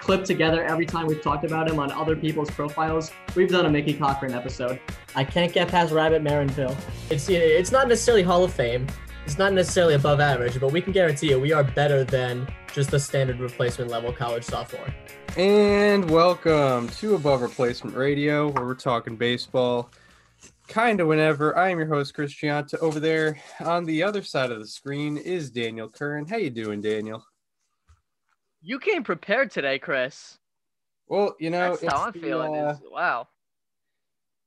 clip together every time we've talked about him on other people's profiles, we've done a Mickey Cochrane episode. I can't get past Rabbit Maranville. It's it's not necessarily Hall of Fame. It's not necessarily above average, but we can guarantee you we are better than just the standard replacement level college sophomore. And welcome to Above Replacement Radio, where we're talking baseball kind of whenever. I am your host, Chris Gianta. Over there on the other side of the screen is Daniel Kern. How you doing, Daniel? You came prepared today, Chris. Well, you know, That's how I'm the, feeling. uh, is, wow.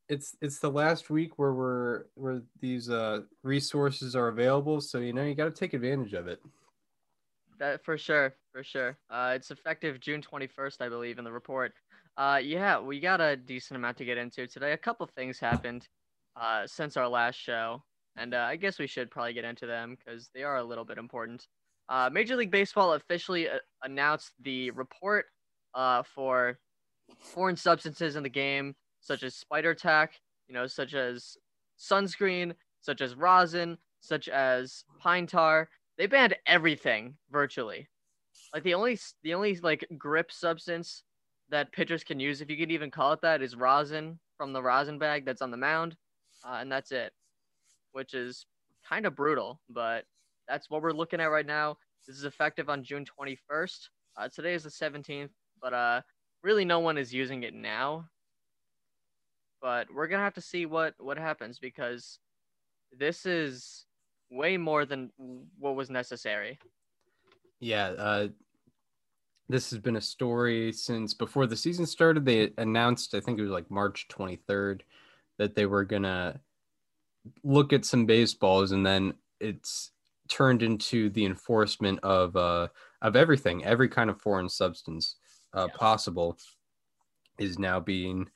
it's it's the last week where we're where these uh resources are available, so you know you got to take advantage of it. That for sure, for sure. Uh, it's effective June 21st, I believe, in the report. Uh, yeah, we got a decent amount to get into today. A couple things happened uh, since our last show, and uh, I guess we should probably get into them because they are a little bit important. Uh, Major League Baseball officially uh, announced the report uh, for foreign substances in the game, such as spider tack, you know, such as sunscreen, such as rosin, such as pine tar. They banned everything virtually. Like the only the only like grip substance that pitchers can use, if you could even call it that, is rosin from the rosin bag that's on the mound, uh, and that's it. Which is kind of brutal, but that's what we're looking at right now. This is effective on June 21st. Uh, today is the 17th, but uh, really no one is using it now. But we're gonna have to see what what happens because this is way more than what was necessary. Yeah, uh, this has been a story since before the season started. They announced, I think it was like March 23rd, that they were gonna look at some baseballs, and then it's turned into the enforcement of uh, of everything, every kind of foreign substance uh, Yeah. possible is now being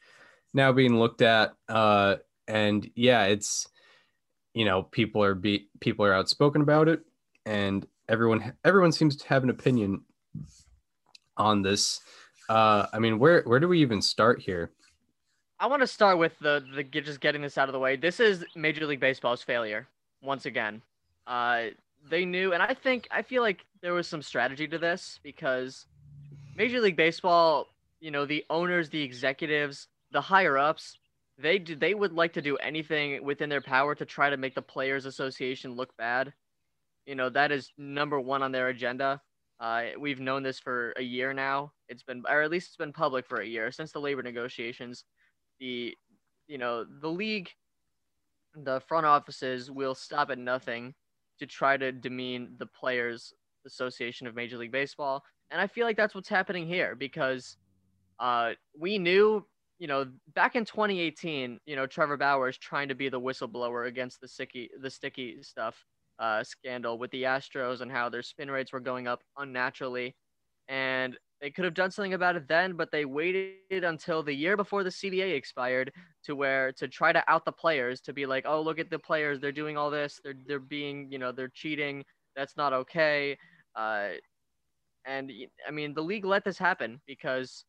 now being looked at. Uh, and yeah, it's you know people are be people are outspoken about it, and everyone everyone seems to have an opinion on this. Uh, I mean, where where do we even start here? I want to start with the the just getting this out of the way. This is Major League Baseball's failure once again. Uh, they knew, and I think I feel like there was some strategy to this because Major League Baseball, you know, the owners, the executives, the higher ups, they do, they would like to do anything within their power to try to make the Players Association look bad. You know, that is number one on their agenda. Uh, we've known this for a year now. It's been, or at least it's been public for a year since the labor negotiations. The, you know, the league, the front offices will stop at nothing to try to demean the Players Association of Major League Baseball, and I feel like that's what's happening here because, uh, we knew, you know, back in 2018, you know, Trevor Bauer is trying to be the whistleblower against the sticky, the sticky stuff uh, scandal with the Astros and how their spin rates were going up unnaturally. And they could have done something about it then, but they waited until the year before the CBA expired to where to try to out the players to be like, oh, look at the players, they're doing all this, they're they're being, you know, they're cheating, that's not okay. Uh, and I mean, the league let this happen because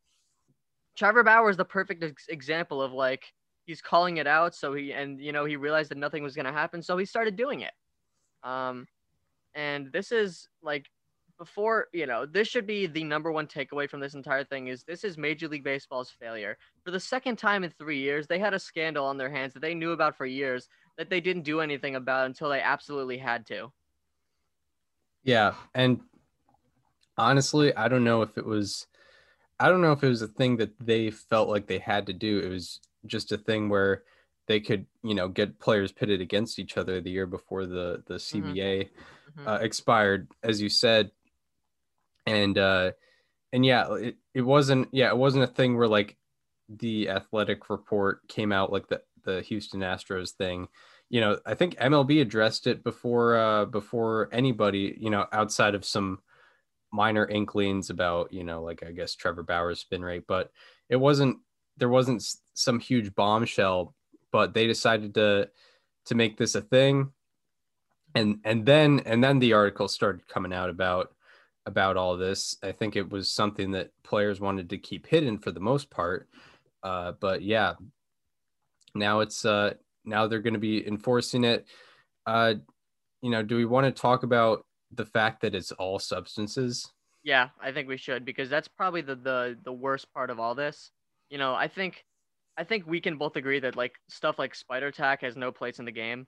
Trevor Bauer is the perfect ex- example of like he's calling it out, so he and you know he realized that nothing was gonna happen, so he started doing it. Um, and this is like before you know this should be the number one takeaway from this entire thing is this is major league baseball's failure for the second time in three years they had a scandal on their hands that they knew about for years that they didn't do anything about until they absolutely had to Yeah, and honestly, I don't know if it was I don't know if it was a thing that they felt like they had to do. It was just a thing where they could, you know, get players pitted against each other the year before the the CBA Mhm. uh, expired, as you said, and uh, and yeah, it, it wasn't yeah, it wasn't a thing where like the athletic report came out like the the Houston Astros thing. You know, I think MLB addressed it before uh, before anybody. You know, outside of some minor inklings about you know like I guess Trevor Bauer's spin rate, but it wasn't there wasn't some huge bombshell. But they decided to to make this a thing. And and then and then the article started coming out about about all this. I think it was something that players wanted to keep hidden for the most part. Uh, but yeah, now it's uh, now they're going to be enforcing it. Uh, you know, do we want to talk about the fact that it's all substances? Yeah, I think we should because that's probably the the the worst part of all this. You know, I think I think we can both agree that like stuff like spider tack has no place in the game.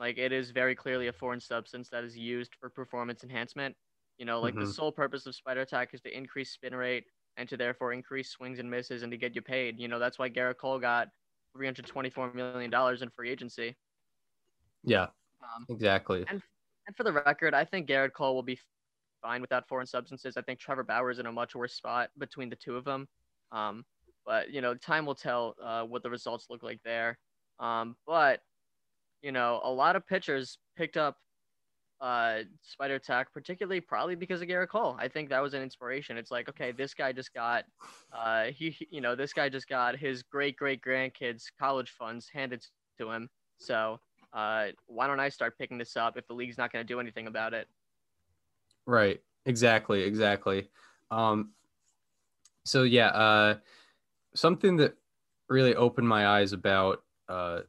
Like it is very clearly a foreign substance that is used for performance enhancement. You know, like Mhm. the sole purpose of spider tack is to increase spin rate and to therefore increase swings and misses and to get you paid. You know, that's why Gerrit Cole got 324 million dollars in free agency. Yeah, Um, exactly. and for the record, I think Gerrit Cole will be fine without foreign substances. I think Trevor Bauer is in a much worse spot between the two of them. Um, but you know, time will tell uh, what the results look like there. Um, but you know, a lot of pitchers picked up uh, spider tack, particularly probably because of Gerrit Cole. I think that was an inspiration. It's like, okay, this guy just got, uh, he- you know, this guy just got his great great grandkids' college funds handed to him. So uh, why don't I start picking this up if the league's not going to do anything about it? Right. Exactly. Exactly. Um, so yeah, uh, something that really opened my eyes about uh,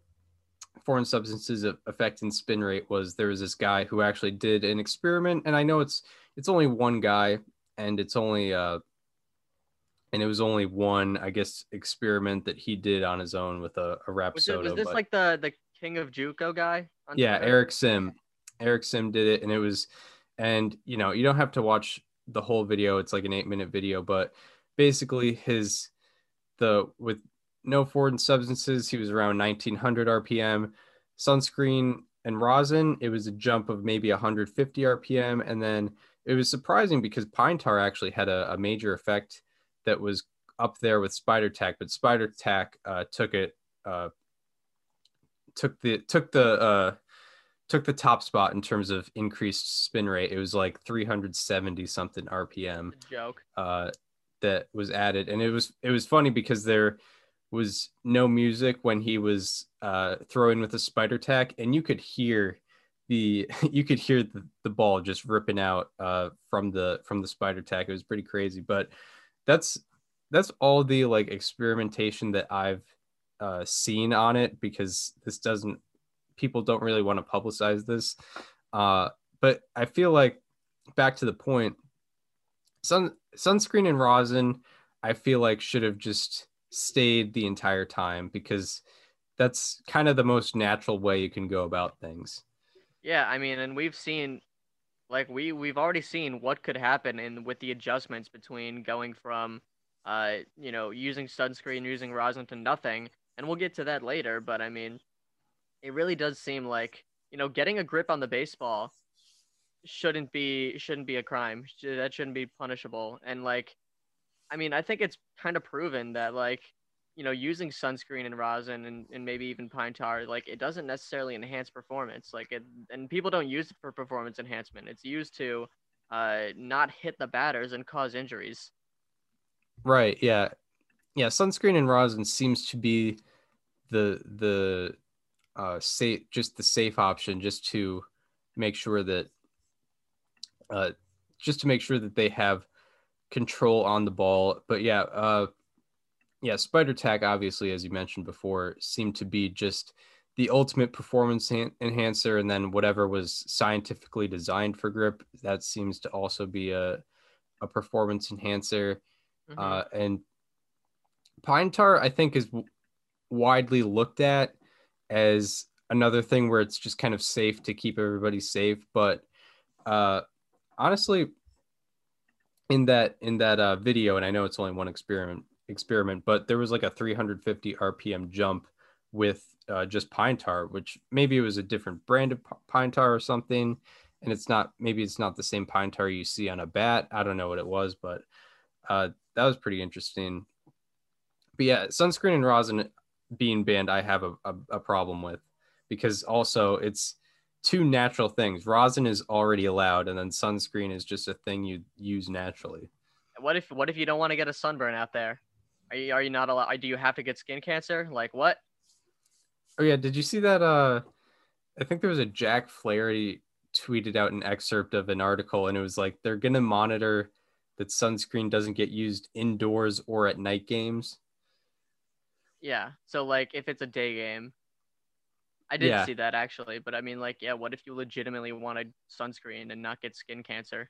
foreign substances a- affecting spin rate was there was this guy who actually did an experiment, and I know it's it's only one guy, and it's only uh, and it was only one, I guess, experiment that he did on his own with a, a rap Was, it, was this but- like the the king of JUCO guy? yeah Twitter? eric sim eric sim did it and it was and you know you don't have to watch the whole video it's like an eight minute video but basically his the with no foreign substances. He was around 1900 rpm sunscreen and rosin it was a jump of maybe 150 rpm and then it was surprising because pine tar actually had a, a major effect that was up there with spider tack but spider tack uh, took it uh, took the took the uh took the top spot in terms of increased spin rate. It was like 370 something rpm joke. uh that was added. And it was it was funny because there was no music when he was uh throwing with the spider tack and you could hear the you could hear the, the ball just ripping out uh from the from the spider tack. It was pretty crazy but that's that's all the like experimentation that i've uh seen on it because this doesn't people don't really want to publicize this. Uh but i feel like back to the point sun sunscreen and rosin i feel like should have just stayed the entire time because that's kind of the most natural way you can go about things Yeah, I mean, and we've seen, like we we've already seen what could happen in with the adjustments between going from, uh, you know, using sunscreen, using rosin to nothing, and we'll get to that later. But I mean, it really does seem like you know getting a grip on the baseball shouldn't be shouldn't be a crime. That shouldn't be punishable. And like, I mean, I think it's kind of proven that like you know, using sunscreen and rosin and, and maybe even pine tar, like it doesn't necessarily enhance performance. Like it, and people don't use it for performance enhancement. It's used to uh, not hit the batters and cause injuries. right yeah yeah sunscreen and rosin seems to be the the uh safe just the safe option just to make sure that uh just to make sure that they have control on the ball but yeah uh yeah spider tack obviously as you mentioned before seemed to be just the ultimate performance en- enhancer and then whatever was scientifically designed for grip that seems to also be a a performance enhancer Mhm. uh, and pine tar i think is w- widely looked at as another thing where it's just kind of safe to keep everybody safe but uh, honestly in that in that uh, video and i know it's only one experiment experiment but there was like a 350 rpm jump with uh, just pine tar which maybe it was a different brand of pine tar or something and it's not maybe it's not the same pine tar you see on a bat i don't know what it was but uh, that was pretty interesting. But yeah, sunscreen and rosin being banned, I have a, a, a problem with because also it's two natural things. Rosin is already allowed, and then sunscreen is just a thing you use naturally. What if what if you don't want to get a sunburn out there? Are you are you not allowed? Do you have to get skin cancer? Like what? Oh yeah, did you see that? Uh, I think there was a Jack Flaherty tweeted out an excerpt of an article, and it was like they're gonna monitor that sunscreen doesn't get used indoors or at night games. Yeah. So like if it's a day game, I did Yeah. see that actually, but I mean like yeah, what if you legitimately wanted sunscreen and not get skin cancer?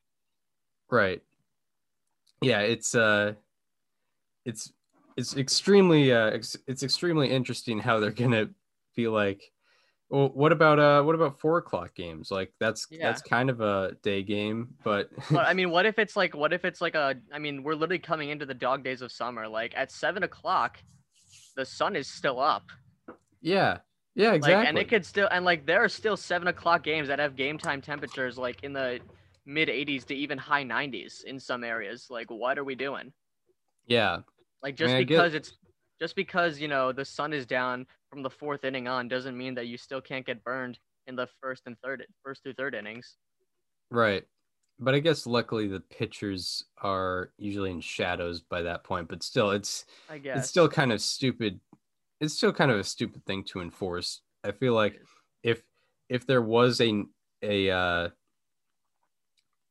Right. Yeah, it's uh it's it's extremely uh ex- it's extremely interesting how they're gonna be like well what about uh what about four o'clock games like that's Yeah. that's kind of a day game but But I mean, what if it's like what if it's like a I mean, we're literally coming into the dog days of summer. Like at seven o'clock, the sun is still up. yeah yeah exactly Like and it could still and like there are still seven o'clock games that have game time temperatures like in the mid 80s to even high 90s in some areas. Like what are we doing? yeah Like just mean, I get- because it's just because you know the sun is down from the fourth inning on doesn't mean that you still can't get burned in the first and third first through third innings. right but i guess luckily the pitchers are usually in shadows by that point but still it's I guess it's still kind of stupid it's still kind of a stupid thing to enforce. I feel like if if there was a a uh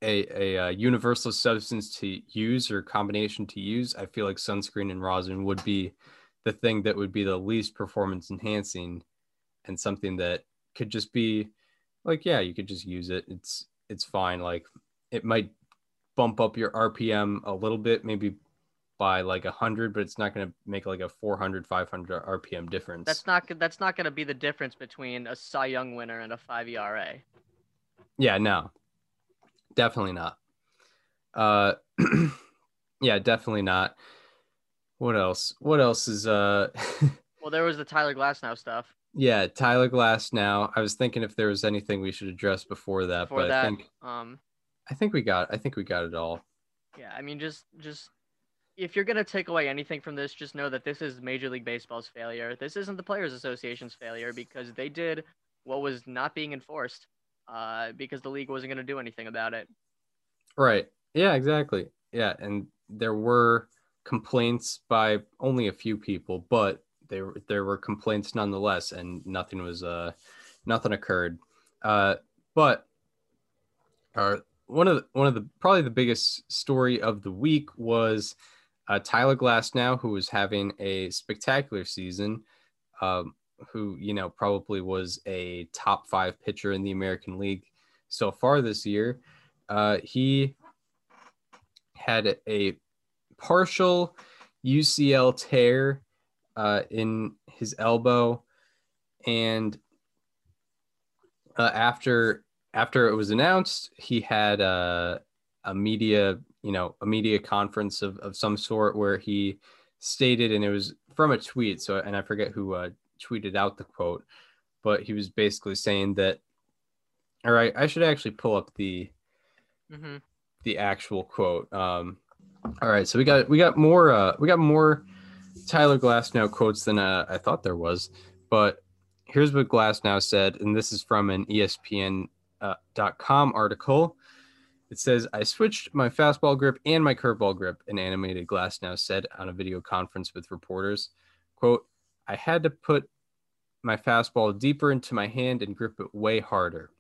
a, a, uh universal substance to use or combination to use i feel like sunscreen and rosin would be the thing that would be the least performance enhancing and something that could just be like yeah you could just use it. It's it's fine. Like it might bump up your rpm a little bit maybe by like 100 but it's not going to make like a 400 500 rpm difference. That's not that's not going to be the difference between a Cy Young winner and a 5 ERA. yeah no. Definitely not. Uh yeah definitely not. What else? What else is uh Well, there was the Tyler Glasnow stuff. yeah Tyler Glasnow. I was thinking if there was anything we should address before that Before but that, i think um, i think we got i think we got it all. yeah, I mean, just just if you're gonna take away anything from this, just know that this is Major League Baseball's failure. This isn't the Players Association's failure because they did what was not being enforced, uh, because the league wasn't gonna do anything about it. Right. Yeah, exactly. Yeah, and there were complaints by only a few people, but there there were complaints nonetheless, and nothing was uh nothing occurred. Uh, but uh, one of the, one of the probably the biggest story of the week was uh, Tyler Glasnow, who was having a spectacular season. Um, who you know probably was a top five pitcher in the American League so far this year. Uh, he had a partial UCL tear uh, in his elbow, and uh, after after it was announced, he had a, a media you know a media conference of, of some sort where he stated, and it was from a tweet. So and I forget who uh, tweeted out the quote, but he was basically saying that. All right, I should actually pull up the Mm-hmm. the actual quote. Um, all right, so we got we got more uh, we got more Tyler Glasnow quotes than uh, I thought there was, but here's what Glasnow said, and this is from an E ESPN uh, .com article. It says, "I switched my fastball grip and my curveball grip." An animated Glasnow said on a video conference with reporters, "Quote: I had to put my fastball deeper into my hand and grip it way harder."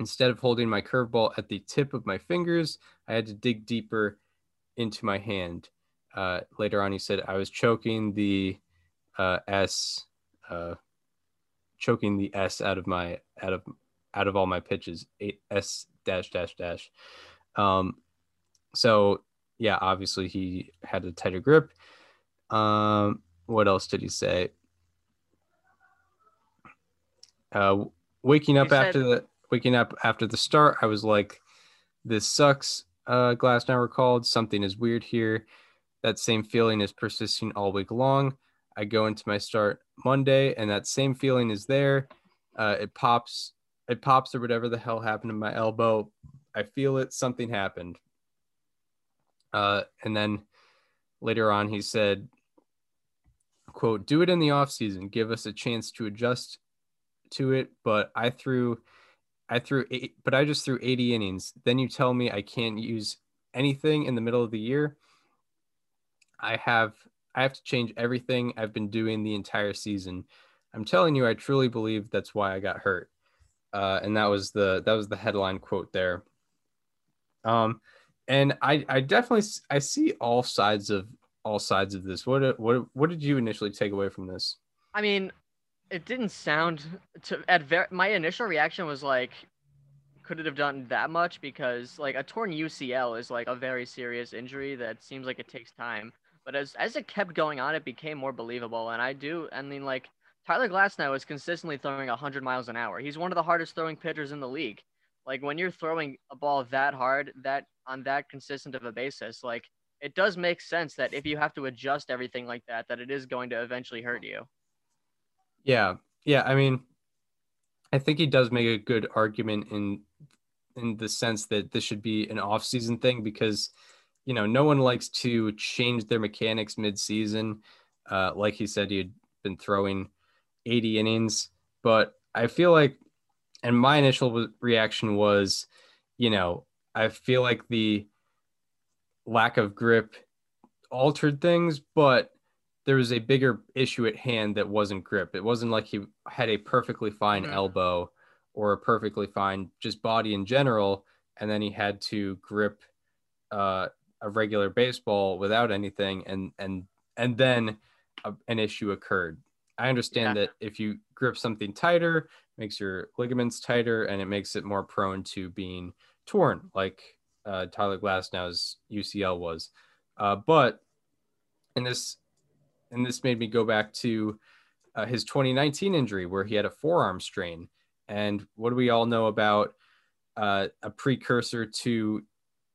Instead of holding my curveball at the tip of my fingers, I had to dig deeper into my hand. Uh, later on, he said, I was choking the uh, S, uh, choking the S out of my out of out of all my pitches. S dash dash dash. Um, so yeah, obviously he had a tighter grip. Um, what else did he say? Uh, waking up He said- after the waking up after the start, I was like, "This sucks." Uh, Glasnow recalled something is weird here. That same feeling is persisting all week long. I go into my start Monday, and that same feeling is there. Uh, it pops, it pops, or whatever the hell happened to my elbow. I feel it. Something happened. Uh, and then later on, he said, "quote Do it in the off season. Give us a chance to adjust to it." But I threw, I threw eight, but I just threw 80 innings. Then you tell me I can't use anything in the middle of the year. I have I have to change everything I've been doing the entire season. I'm telling you, I truly believe that's why I got hurt. Uh, and that was the that was the headline quote there. Um, and I I definitely I see all sides of all sides of this. What what what did you initially take away from this? I mean, it didn't sound to at very my initial reaction was like could it have done that much because like a torn UCL is like a very serious injury that seems like it takes time. But as as it kept going on, it became more believable. And I do, I mean, like Tyler Glasnow is consistently throwing 100 miles an hour. He's one of the hardest throwing pitchers in the league. Like when you're throwing a ball that hard, that on that consistent of a basis, like it does make sense that if you have to adjust everything like that, that it is going to eventually hurt you. Yeah, yeah. I mean, I think he does make a good argument in in the sense that this should be an off-season thing because you know no one likes to change their mechanics mid-season. Uh, like he said, he had been throwing 80 innings, but I feel like, and my initial reaction was, you know, I feel like the lack of grip altered things, but there was a bigger issue at hand that wasn't grip. It wasn't like he had a perfectly fine mm-hmm. elbow or a perfectly fine just body in general, and then he had to grip uh, a regular baseball without anything, and and and then a, an issue occurred. I understand yeah. that if you grip something tighter, makes your ligaments tighter, and it makes it more prone to being torn, like uh, Tyler Glasnow's UCL was. Uh, but in this, and this made me go back to uh, his 2019 injury where he had a forearm strain. And what do we all know about uh, a precursor to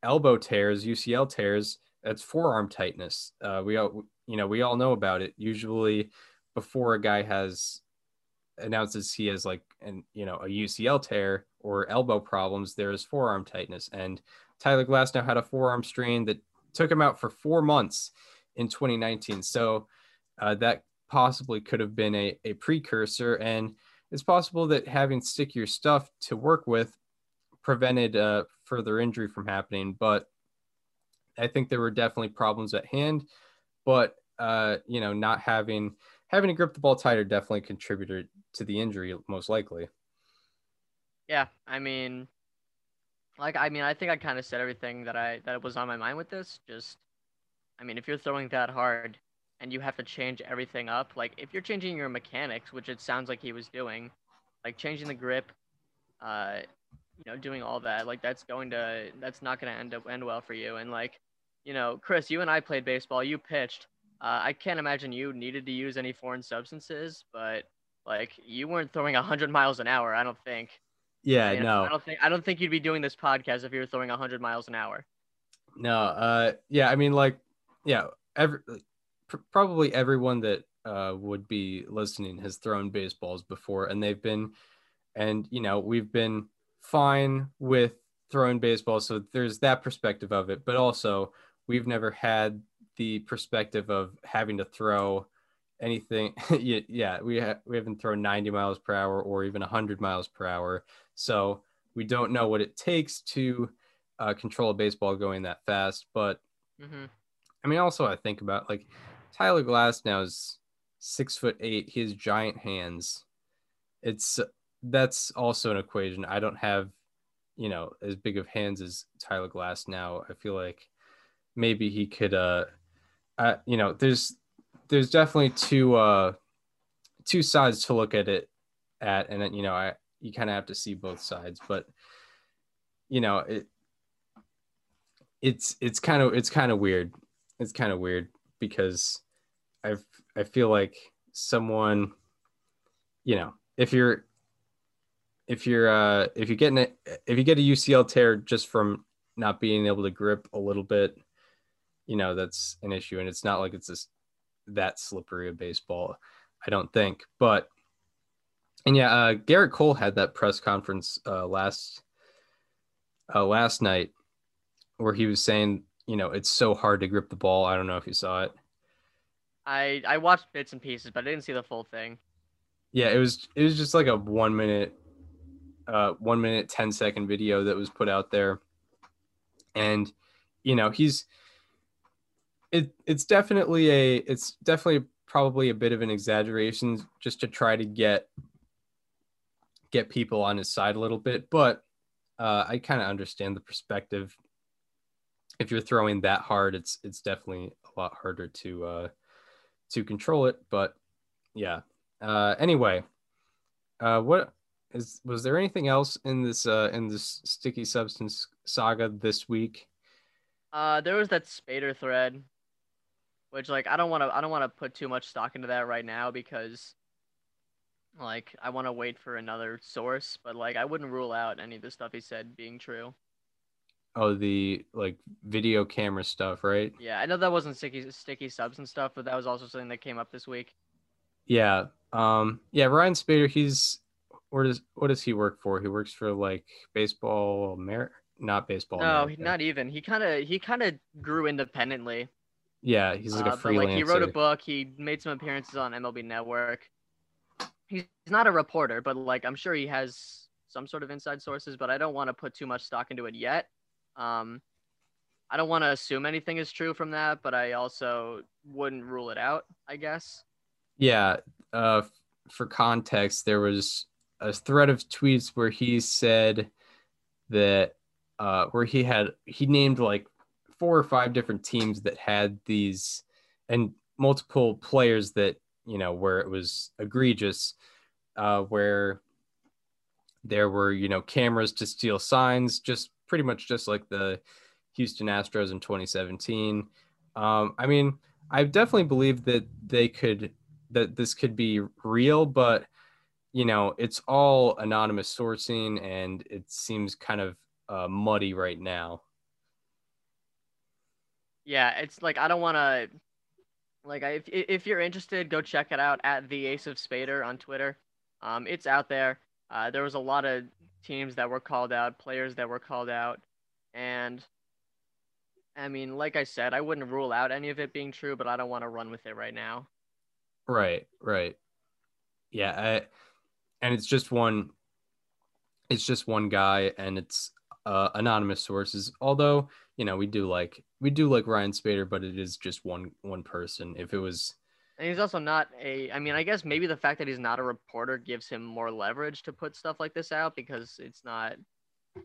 elbow tears, UCL tears? That's forearm tightness. Uh, we all, you know, we all know about it. Usually, before a guy has announces he has like an you know a UCL tear or elbow problems, there is forearm tightness. And Tyler Glasnow had a forearm strain that took him out for four months in 2019. So uh, that possibly could have been a, a precursor. And it's possible that having stickier stuff to work with prevented uh, further injury from happening. But I think there were definitely problems at hand. But uh, you know, not having having to grip the ball tighter definitely contributed to the injury, most likely. Yeah, I mean, like I mean, I think I kind of said everything that I that was on my mind with this. Just, I mean, if you're throwing that hard and you have to change everything up, like if you're changing your mechanics, which it sounds like he was doing, like changing the grip, uh, you know, doing all that, like that's going to that's not going to end up end well for you. And like, you know, Chris, you and I played baseball. You pitched. Uh, I can't imagine you needed to use any foreign substances, but like you weren't throwing 100 miles an hour, I don't think. Yeah, no. I don't think I don't think you'd be doing this podcast if you were throwing 100 miles an hour. No, uh yeah, I mean like yeah, every pr- probably everyone that uh would be listening has thrown baseballs before and they've been and you know, we've been fine with throwing baseballs, so there's that perspective of it, but also we've never had the perspective of having to throw anything yeah we ha- we haven't thrown 90 miles per hour or even 100 miles per hour. So we don't know what it takes to uh, control a baseball going that fast but mm-hmm. i mean also i think about like Tyler Glasnow is six foot eight he has giant hands. It's that's also an equation. I don't have you know as big of hands as Tyler Glasnow. I feel like maybe he could uh uh, you know, there's there's definitely two uh two sides to look at it at, and then, you know, I you kind of have to see both sides, but you know, it it's it's kind of it's kind of weird. It's kind of weird because I I feel like someone, you know, if you're if you're uh if you get it if you get a UCL tear just from not being able to grip a little bit you know that's an issue and it's not like it's this that slippery of baseball i don't think but and yeah uh, gerrit cole had that press conference uh, last uh, last night where he was saying you know it's so hard to grip the ball. I don't know if you saw it. I i watched bits and pieces but i didn't see the full thing. Yeah it was it was just like a one minute uh one minute 10 second video that was put out there. And you know he's it it's definitely a it's definitely probably a bit of an exaggeration just to try to get get people on his side a little bit, but uh, I kind of understand the perspective. If you're throwing that hard, it's it's definitely a lot harder to uh, to control it. But yeah. Uh, anyway, uh, what is was there anything else in this uh, in this sticky substance saga this week? Uh, there was that Spaeder thread, which like I don't want to I don't want to put too much stock into that right now because like I want to wait for another source, but like I wouldn't rule out any of the stuff he said being true. Oh, the like video camera stuff, right? Yeah, I know that wasn't sticky sticky substance and stuff, but that was also something that came up this week. Yeah. Um yeah, Ryan Spaeder, he's where does what does he work for? He works for like baseball Amer not baseball. No, America. not even. He kind of he kind of grew independently. Yeah, he's like a Uh, freelancer. like he wrote a book. He made some appearances on MLB Network. He's not a reporter, but like I'm sure he has some sort of inside sources. But I don't want to put too much stock into it yet. Um, I don't want to assume anything is true from that, but I also wouldn't rule it out. I guess. Yeah. Uh, for context, there was a thread of tweets where he said that uh, where he had he named like four or five different teams that had these and multiple players that you know where it was egregious, uh, where there were you know cameras to steal signs, just pretty much just like the Houston Astros in 2017. Um, I mean, I definitely believe that they could that this could be real, but you know, it's all anonymous sourcing and it seems kind of uh, muddy right now. Yeah, it's like I don't want to. Like, if if you're interested, go check it out at the Ace of Spaeder on Twitter. Um, it's out there. Uh, there was a lot of teams that were called out, players that were called out, and I mean, like I said, I wouldn't rule out any of it being true, but I don't want to run with it right now. Right, right. Yeah, I, and it's just one it's just one guy and it's uh, anonymous sources. Although, you know, we do like we do like Ryan Spaeder, but it is just one one person. If it was And he's also not a. I mean, I guess maybe the fact that he's not a reporter gives him more leverage to put stuff like this out because it's not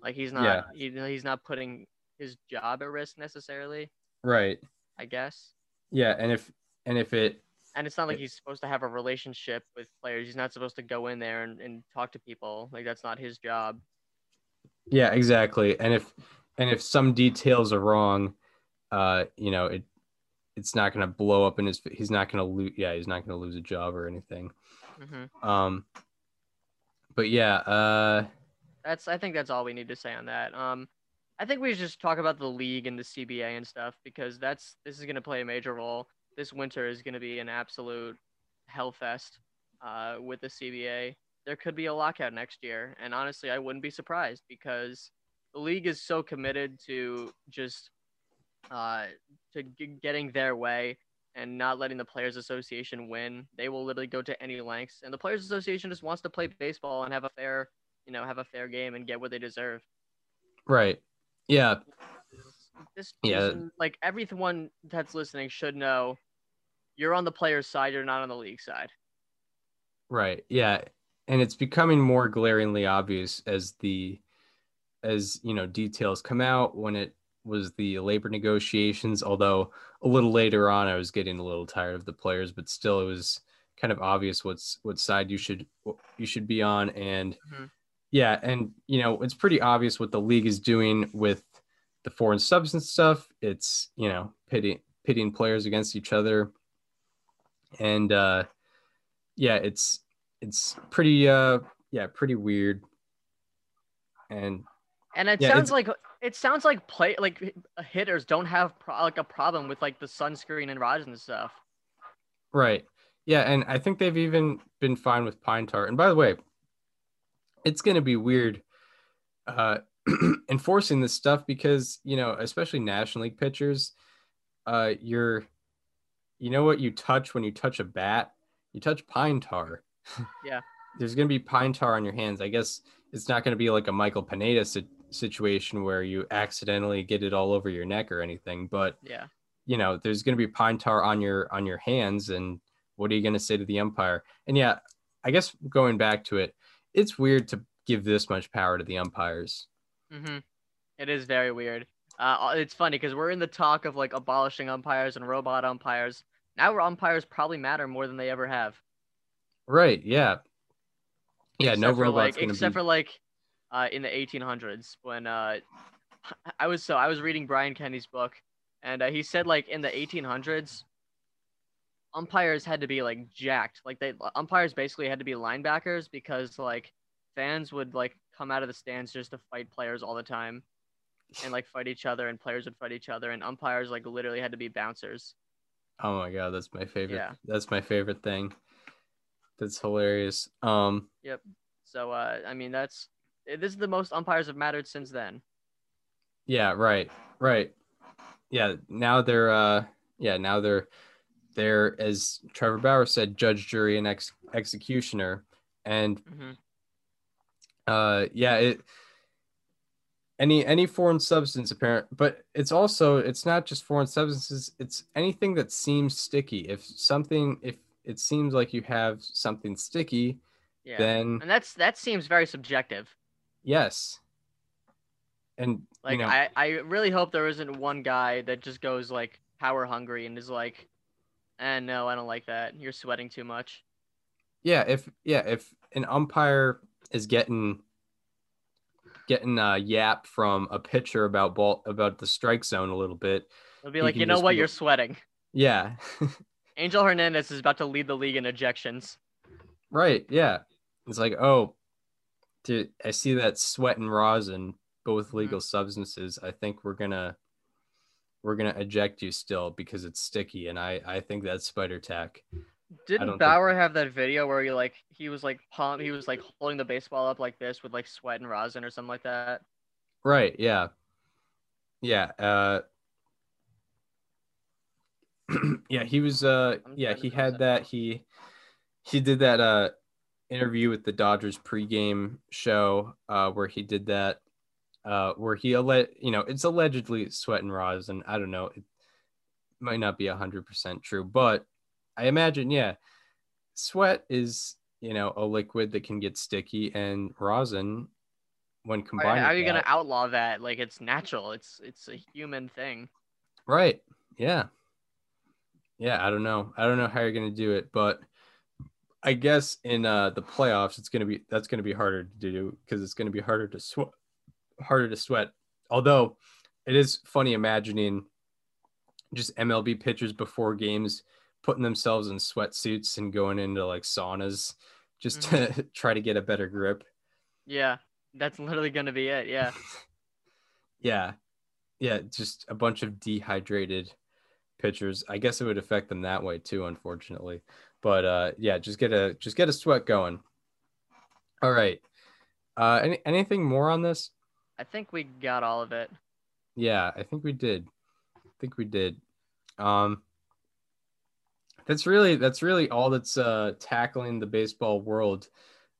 like he's not. He, he's not putting his job at risk necessarily. right. I guess. Yeah, and if and if it And it's not like he's supposed to have a relationship with players. He's not supposed to go in there and, and talk to people. Like that's not his job. Yeah, exactly. And if and if some details are wrong, uh, you know, it it's not going to blow up in his. He's not going to lose. Yeah, he's not going to lose a job or anything. hmm Um, but yeah, uh, That's. I think that's all we need to say on that. Um, I think we should just talk about the league and the CBA and stuff because that's this is going to play a major role. This winter is going to be an absolute hellfest uh, with the CBA. There could be a lockout next year, and honestly, I wouldn't be surprised because the league is so committed to just uh, to g- getting their way and not letting the Players Association win. They will literally go to any lengths, and the Players Association just wants to play baseball and have a fair, you know, have a fair game and get what they deserve. right. Yeah, This, Yeah. this- like everyone that's listening should know, you're on the player's side. You're not on the league side. right. Yeah, and it's becoming more glaringly obvious as the as you know details come out when it was the labor negotiations although a little later on i was getting a little tired of the players but still it was kind of obvious what's what side you should you should be on. And Mhm. yeah and you know it's pretty obvious what the league is doing with the foreign substance stuff. It's you know pitting pitting players against each other. And uh yeah it's it's pretty uh yeah pretty weird and And it Yeah, sounds like it sounds like play like hitters don't have pro- like a problem with like the sunscreen and rods and stuff. Right. Yeah, and I think they've even been fine with pine tar. And by the way, it's going to be weird uh, enforcing this stuff because you know, especially National League pitchers, uh, you're, you know what you touch when you touch a bat? You touch pine tar. Yeah. There's going to be pine tar on your hands. I guess it's not going to be like a Michael Pineda si- situation where you accidentally get it all over your neck or anything, but Yeah. you know there's going to be pine tar on your on your hands and what are you going to say to the umpire? And yeah, I guess going back to it, it's weird to give this much power to the umpires. Mm-hmm. It is very weird. Uh, it's funny because we're in the talk of like abolishing umpires and robot umpires. Now umpires probably matter more than they ever have. Right. Yeah. Yeah. except no robots like except be. for like uh, in the 1800s when uh, I was so I was reading Brian Kenny's book and uh, he said like in the 1800s umpires had to be like jacked like they umpires basically had to be linebackers because like fans would like come out of the stands just to fight players all the time and like fight each other and players would fight each other and umpires like literally had to be bouncers Oh my god, that's my favorite. Yeah. That's my favorite thing. That's hilarious. Um. Yep. So uh, I mean that's this is the most umpires have mattered since then Yeah. Right. Right. Yeah. Now they're. Uh. Yeah. Now they're. They're as Trevor Bauer said, judge, jury, and ex- executioner, and hmm uh yeah it any any foreign substance apparent but it's also it's not just foreign substances it's anything that seems sticky if something if it seems like you have something sticky yeah then and that's that seems very subjective yes and Like you know I, I really hope there isn't one guy that just goes like power hungry and is like, eh, no, I don't like that. You're sweating too much. yeah if yeah if an umpire is getting getting a yap from a pitcher about ball about the strike zone a little bit It'll be like, you know what, be you're sweating. yeah Angel Hernandez is about to lead the league in ejections. Right. Yeah. It's like, oh, dude, I see that sweat and rosin, both Mm-hmm. legal substances. I think we're gonna we're gonna eject you still because it's sticky, and I I think that's spider tack. Didn't think- Bauer have that video where he like he was like pump he was like holding the baseball up like this with like sweat and rosin or something like that? Right. Yeah. Yeah. Uh. yeah, he was. Uh. Yeah, he had that that. He he did that. Uh. Interview with the Dodgers pregame show. Uh. Where he did that. Uh. Where he alle- You know, it's allegedly sweat and rosin. I don't know. It might not be a hundred percent true, but I imagine. Yeah. Sweat is you know a liquid that can get sticky, and rosin when combined. how are you gonna outlaw that? Like it's natural. It's it's a human thing. Right. Yeah. Yeah, I don't know. I don't know how you're going to do it, but I guess in uh the playoffs it's going to be that's going to be harder to do because it's going to be harder to sweat harder to sweat. Although it is funny imagining just MLB pitchers before games putting themselves in sweatsuits and going into like saunas just to try to get a better grip. Yeah, that's literally gonna be it. Yeah. Yeah. Yeah, just a bunch of dehydrated pitchers. I guess it would affect them that way too, unfortunately. But uh yeah, just get a just get a sweat going. All right. Uh any, anything more on this? I think we got all of it. Yeah, I think we did. I think we did. Um that's really that's really all that's uh tackling the baseball world.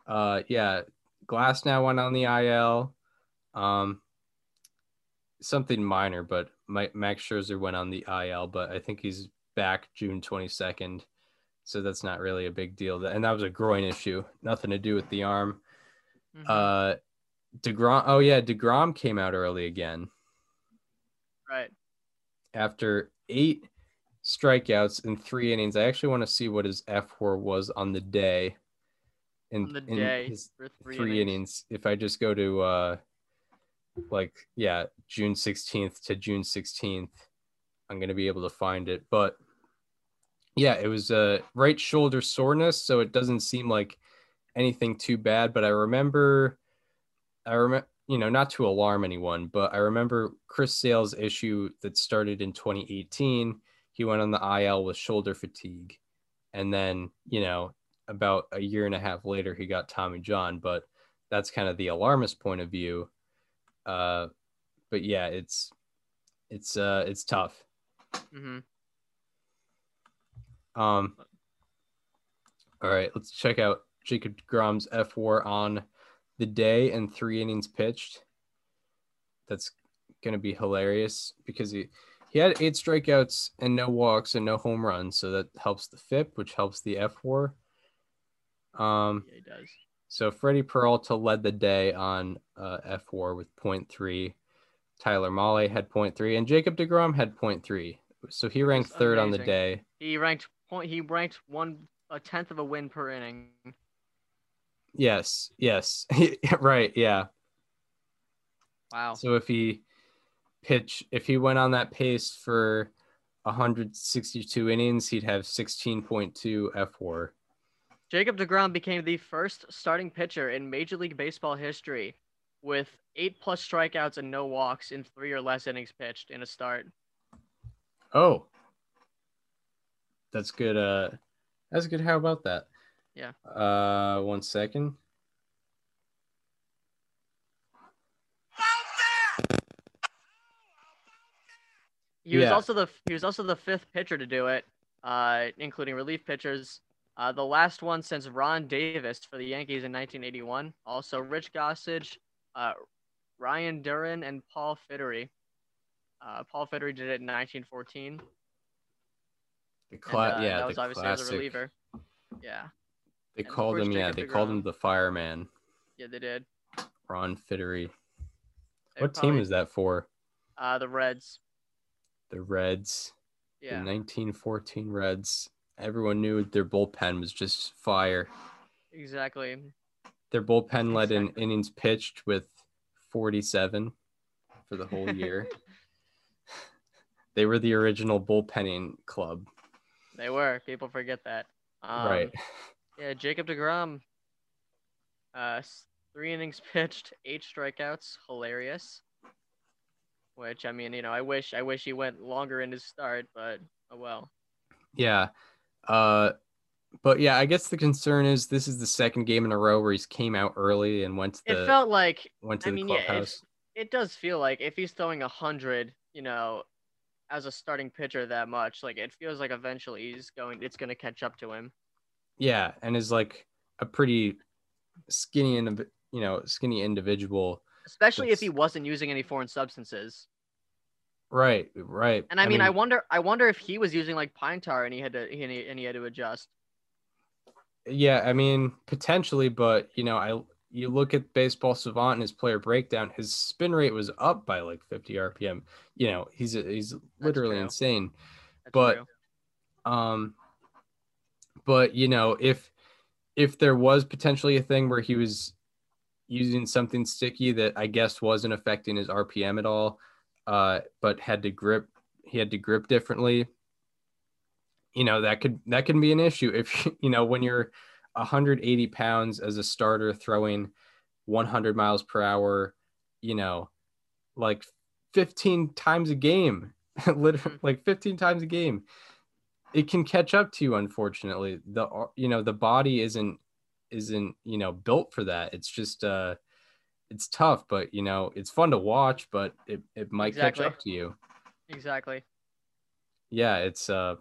Uh yeah, Glasnow went on the IL. Um something minor, but Mi- Max Scherzer went on the IL, but I think he's back June 22nd. So that's not really a big deal. And that was a groin issue, nothing to do with the arm. Mhm. Uh DeGrom oh yeah, DeGrom came out early again right. after eight strikeouts in three innings. I actually want to see what his F4 was on the day. In, On the in day for three, three, innings. If I just go to uh like yeah, June 16th to June 16th, I'm gonna be able to find it. But yeah, it was a right shoulder soreness, so it doesn't seem like anything too bad. But I remember, I remember, you know, not to alarm anyone, but I remember Chris Sale's issue that started in 2018. He went on the IL with shoulder fatigue, and then you know, about a year and a half later, he got Tommy John. But that's kind of the alarmist point of view. Uh, but yeah, it's it's uh it's tough. hmm Um, all right, let's check out Jacob deGrom's F4 on the day and three innings pitched. That's gonna be hilarious because he he had eight strikeouts and no walks and no home runs, so that helps the FIP, which helps the F WAR. Um, Yeah, he does. so Freddie Peralta led the day on uh, F WAR with 0.3. Tyler Mahle had 0.3, and Jacob deGrom had 0.3. So he ranked That's third on the day. He ranked point. He ranked one a tenth of a win per inning. Yes, yes, right, yeah. Wow. So if he pitch, if he went on that pace for 162 innings, he'd have 16.2 fWAR. Jacob deGrom became the first starting pitcher in Major League Baseball history with eight plus strikeouts and no walks in three or less innings pitched in a start. Oh, that's good. Uh, that's good. How about that? Yeah. Uh, one second. He was Yeah. also the he was also the fifth pitcher to do it, uh, including relief pitchers. Uh, the last one since Ron Davis for the Yankees in 1981. Also Rich Gossage, uh, Ryne Duren, and Paul Fittery. Uh, Paul Fittery did it in 1914. The and, uh, yeah, that was the obviously as a reliever. Yeah, They And called him. Yeah, they called him the fireman. yeah, they did. Ron Fittery. They What team probably- is that for? Uh, the Reds. The Reds. Yeah. The 1914 Reds. Everyone knew their bullpen was just fire. Exactly. Their bullpen led in innings pitched with 47 for the whole year. they were the original bullpenning club. They were. People forget that. Um, right. Yeah, Jacob deGrom. Uh, three innings pitched, eight strikeouts. Hilarious. Which I mean, you know, I wish I wish he went longer in his start, but oh well. Yeah. Uh but yeah, I guess the concern is this is the second game in a row where he's came out early and went to the It felt like went to I the mean, clubhouse. if, it does feel like if he's throwing a hundred, you know, as a starting pitcher that much, like it feels like eventually he's going, it's going to catch up to him. Yeah, and is like a pretty skinny and you know, skinny individual. Especially if he wasn't using any foreign substances. Right, right. And I, mean, I wonder, I wonder if he was using like pine tar and he had to, and he, and he had to adjust. Yeah, I mean, potentially, but you know, I you look at baseball savant and his player breakdown, his spin rate was up by like 50 RPM. You know, he's he's literally insane. That's But- true. Um, but you know, if if there was potentially a thing where he was using something sticky that I guess wasn't affecting his RPM at all, uh, but had to grip, he had to grip differently. You know, that could that can be an issue if you know when you're 180 pounds as a starter throwing 100 miles per hour, you know, like 15 times a game, literally like 15 times a game it can catch up to you unfortunately the you know the body isn't isn't you know built for that it's just uh it's tough but you know it's fun to watch but it, it might Exactly. catch up to you Exactly. yeah it's uh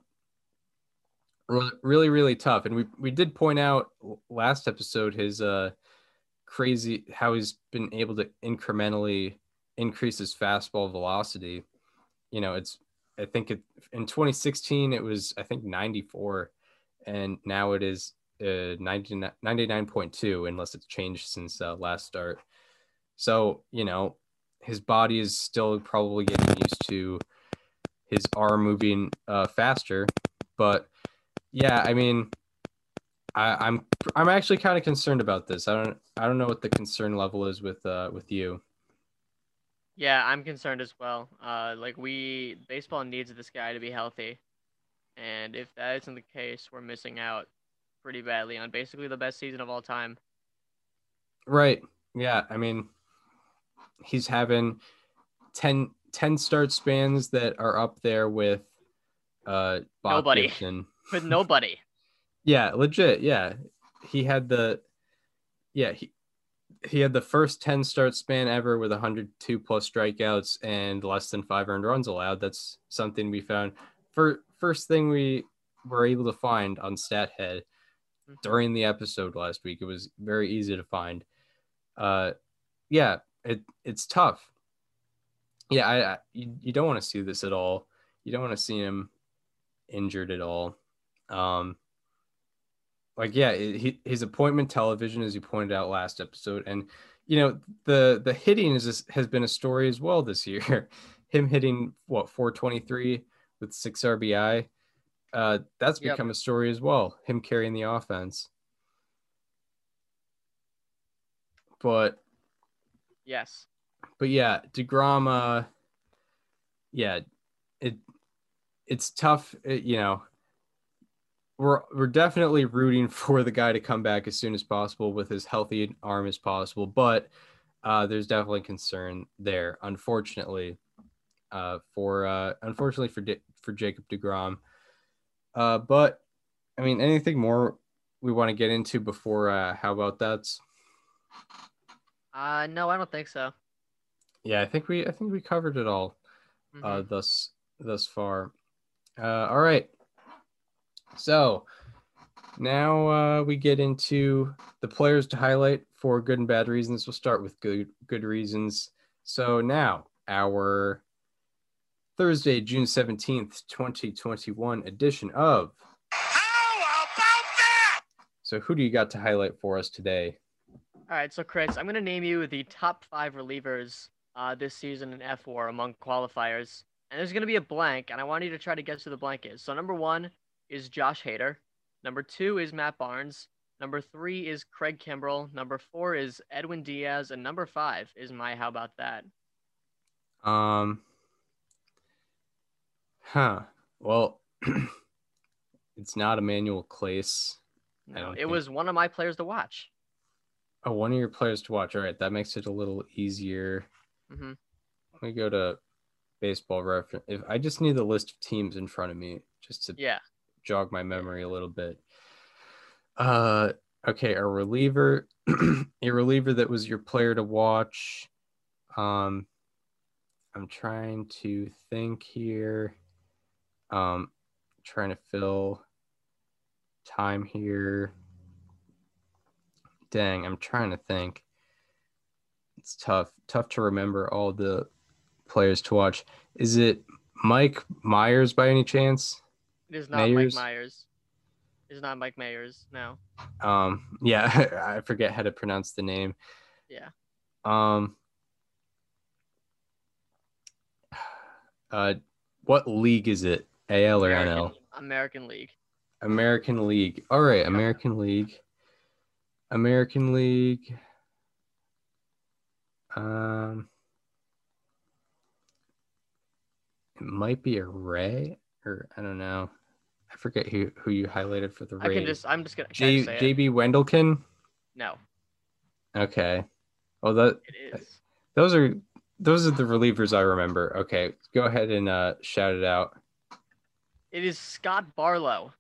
really really tough. And we we did point out last episode his uh crazy how he's been able to incrementally increase his fastball velocity. You know it's i think it in 2016 it was i think 94 and now it is uh 99 99.2 unless it's changed since uh, last start. So you know his body is still probably getting used to his arm moving uh, faster but yeah i mean I, i'm i'm actually kind of concerned about this i don't i don't know what the concern level is with uh with you Yeah, I'm concerned as well. Uh, like we, baseball needs this guy to be healthy, and if that isn't the case, we're missing out pretty badly on basically the best season of all time. Right. Yeah. I mean, he's having 10, 10 start spans that are up there with uh Bob Nobody. Gibson. With nobody. Yeah, legit. Yeah. He had the yeah, he he had the first 10 start span ever with 102 plus strikeouts and less than 5 earned runs allowed. That's something we found for first thing we were able to find on StatHead Mhm. during the episode last week. It was very easy to find. Uh, yeah, it it's tough. Yeah, I, I you, you don't want to see this at all. you don't want to see him injured at all. Um, like yeah, it, he, his appointment television, as you pointed out last episode, and you know the the hitting is has been a story as well this year. him hitting what 423 with six RBI. Uh, that's Yep. become a story as well. Him carrying the offense. But Yes. but yeah, deGrom. Uh, yeah, it it's tough. It, you know, we're we're definitely rooting for the guy to come back as soon as possible with as healthy an arm as possible. But uh, there's definitely concern there. Unfortunately, uh, for uh, unfortunately for Di- for Jacob deGrom. Uh, but I mean, anything more we want to get into before? Uh, how about that? Uh, no, I don't think so. Yeah, I think we I think we covered it all. uh, Mhm. thus thus far. Uh, all right. So now uh, we get into the players to highlight for good and bad reasons. We'll start with good good reasons. So now our Thursday, June seventeenth, twenty twenty one edition of. How about that? So who do you got to highlight for us today? All right, so Chris, I'm gonna name you the top five relievers uh, this season in fWAR among qualifiers, and there's gonna be a blank, and I want you to try to guess who the blank is. So number one is Josh Hader, number two is Matt Barnes, number three is Craig Kimbrel, number four is Edwin Diaz, and number five is my How About That? Um. Huh. Well, it's not Emmanuel Clase. No, it think- was one of my players to watch. Oh, one of your players to watch. All right, that makes it a little easier. Mm-hmm. Let me go to baseball reference. If I just need the list of teams in front of me just to Yeah. Jog my memory a little bit. Uh, okay, a reliever, a reliever that was your player to watch. Um, I'm trying to think here. Um, trying to fill time here. Dang, I'm trying to think. It's tough, tough to remember all the players to watch. Is it Mike Myers by any chance? It is not Mayers? Mike Myers. It is not Mike Myers. No. Um, yeah, I forget how to pronounce the name. Yeah. Um, uh, what league is it? AL or American, NL? American League. American League. All right, American League. American League. Um, it might be a Ray, or I don't know. I forget who who you highlighted for the I can just. I'm just gonna. J? JB Wendelken. No, Okay. Oh, that it is. those are those are the relievers I remember. Okay, go ahead and uh, shout it out. It is Scott Barlow.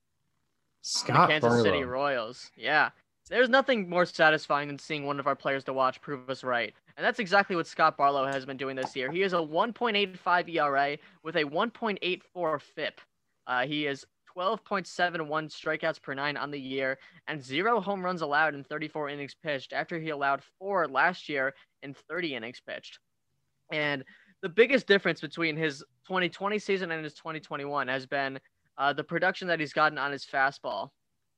Scott Kansas Barlow. City Royals. Yeah. There's nothing more satisfying than seeing one of our players to watch prove us right. And that's exactly what Scott Barlow has been doing this year. He is a 1.85 ERA with a 1.84 FIP. Uh, he is 12.71 strikeouts per nine on the year and zero home runs allowed in 34 innings pitched after he allowed four last year in 30 innings pitched. And the biggest difference between his 2020 season and his 2021 has been uh, the production that he's gotten on his fastball.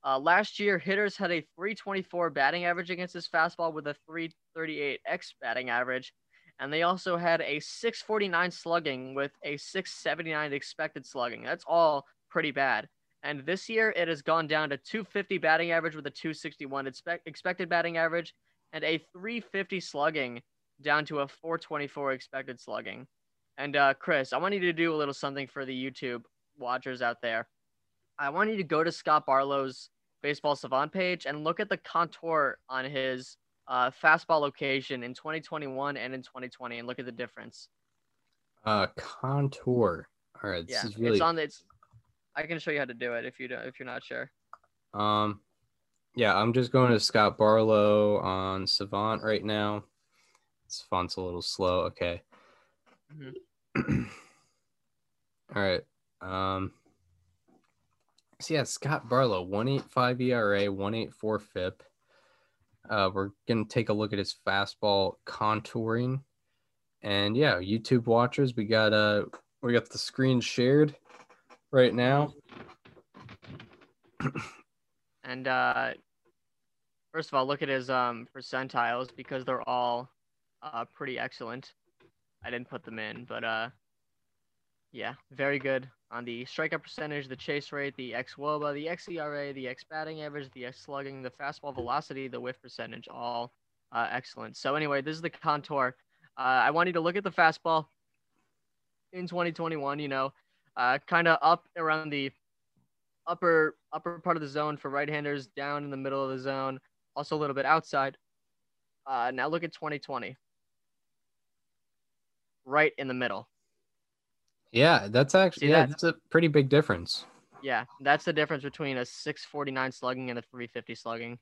Uh, last year, hitters had a 324 batting average against his fastball with a 338 X batting average. And they also had a 649 slugging with a 679 expected slugging. That's all pretty bad. And this year, it has gone down to 250 batting average with a 261 expect- expected batting average and a 350 slugging down to a 424 expected slugging. And uh, Chris, I want you to do a little something for the YouTube watchers out there. I want you to go to Scott Barlow's Baseball Savant page and look at the contour on his uh, fastball location in 2021 and in 2020 and look at the difference. Uh, contour. All right, this yeah, is really it's on the. It's, I can show you how to do it if you don't if you're not sure. um. Yeah, I'm just going to Scott Barlow on Savant right now. This font's a little slow. Okay. Mhm. All right. Um. So yeah, Scott Barlow, one eight five ERA, one eight four FIP. Uh, we're gonna take a look at his fastball contouring, and yeah, YouTube watchers, we got uh we got the screen shared right now. And uh, first of all, look at his um percentiles because they're all uh pretty excellent. I didn't put them in, but uh, yeah, very good on the strikeout percentage, the chase rate, the xWOBA, the xERA, the x batting average, the x slugging, the fastball velocity, the whiff percentage, all uh, excellent. So anyway, this is the contour. Uh, I want you to look at the fastball in 2021. You know, uh, kind of up around the upper upper part of the zone for right-handers, down in the middle of the zone, also a little bit outside. Uh, now look at 2020. Right in the middle. Yeah, that's actually See yeah, that? that's a pretty big difference. Yeah, that's the difference between a 649 slugging and a 350 slugging.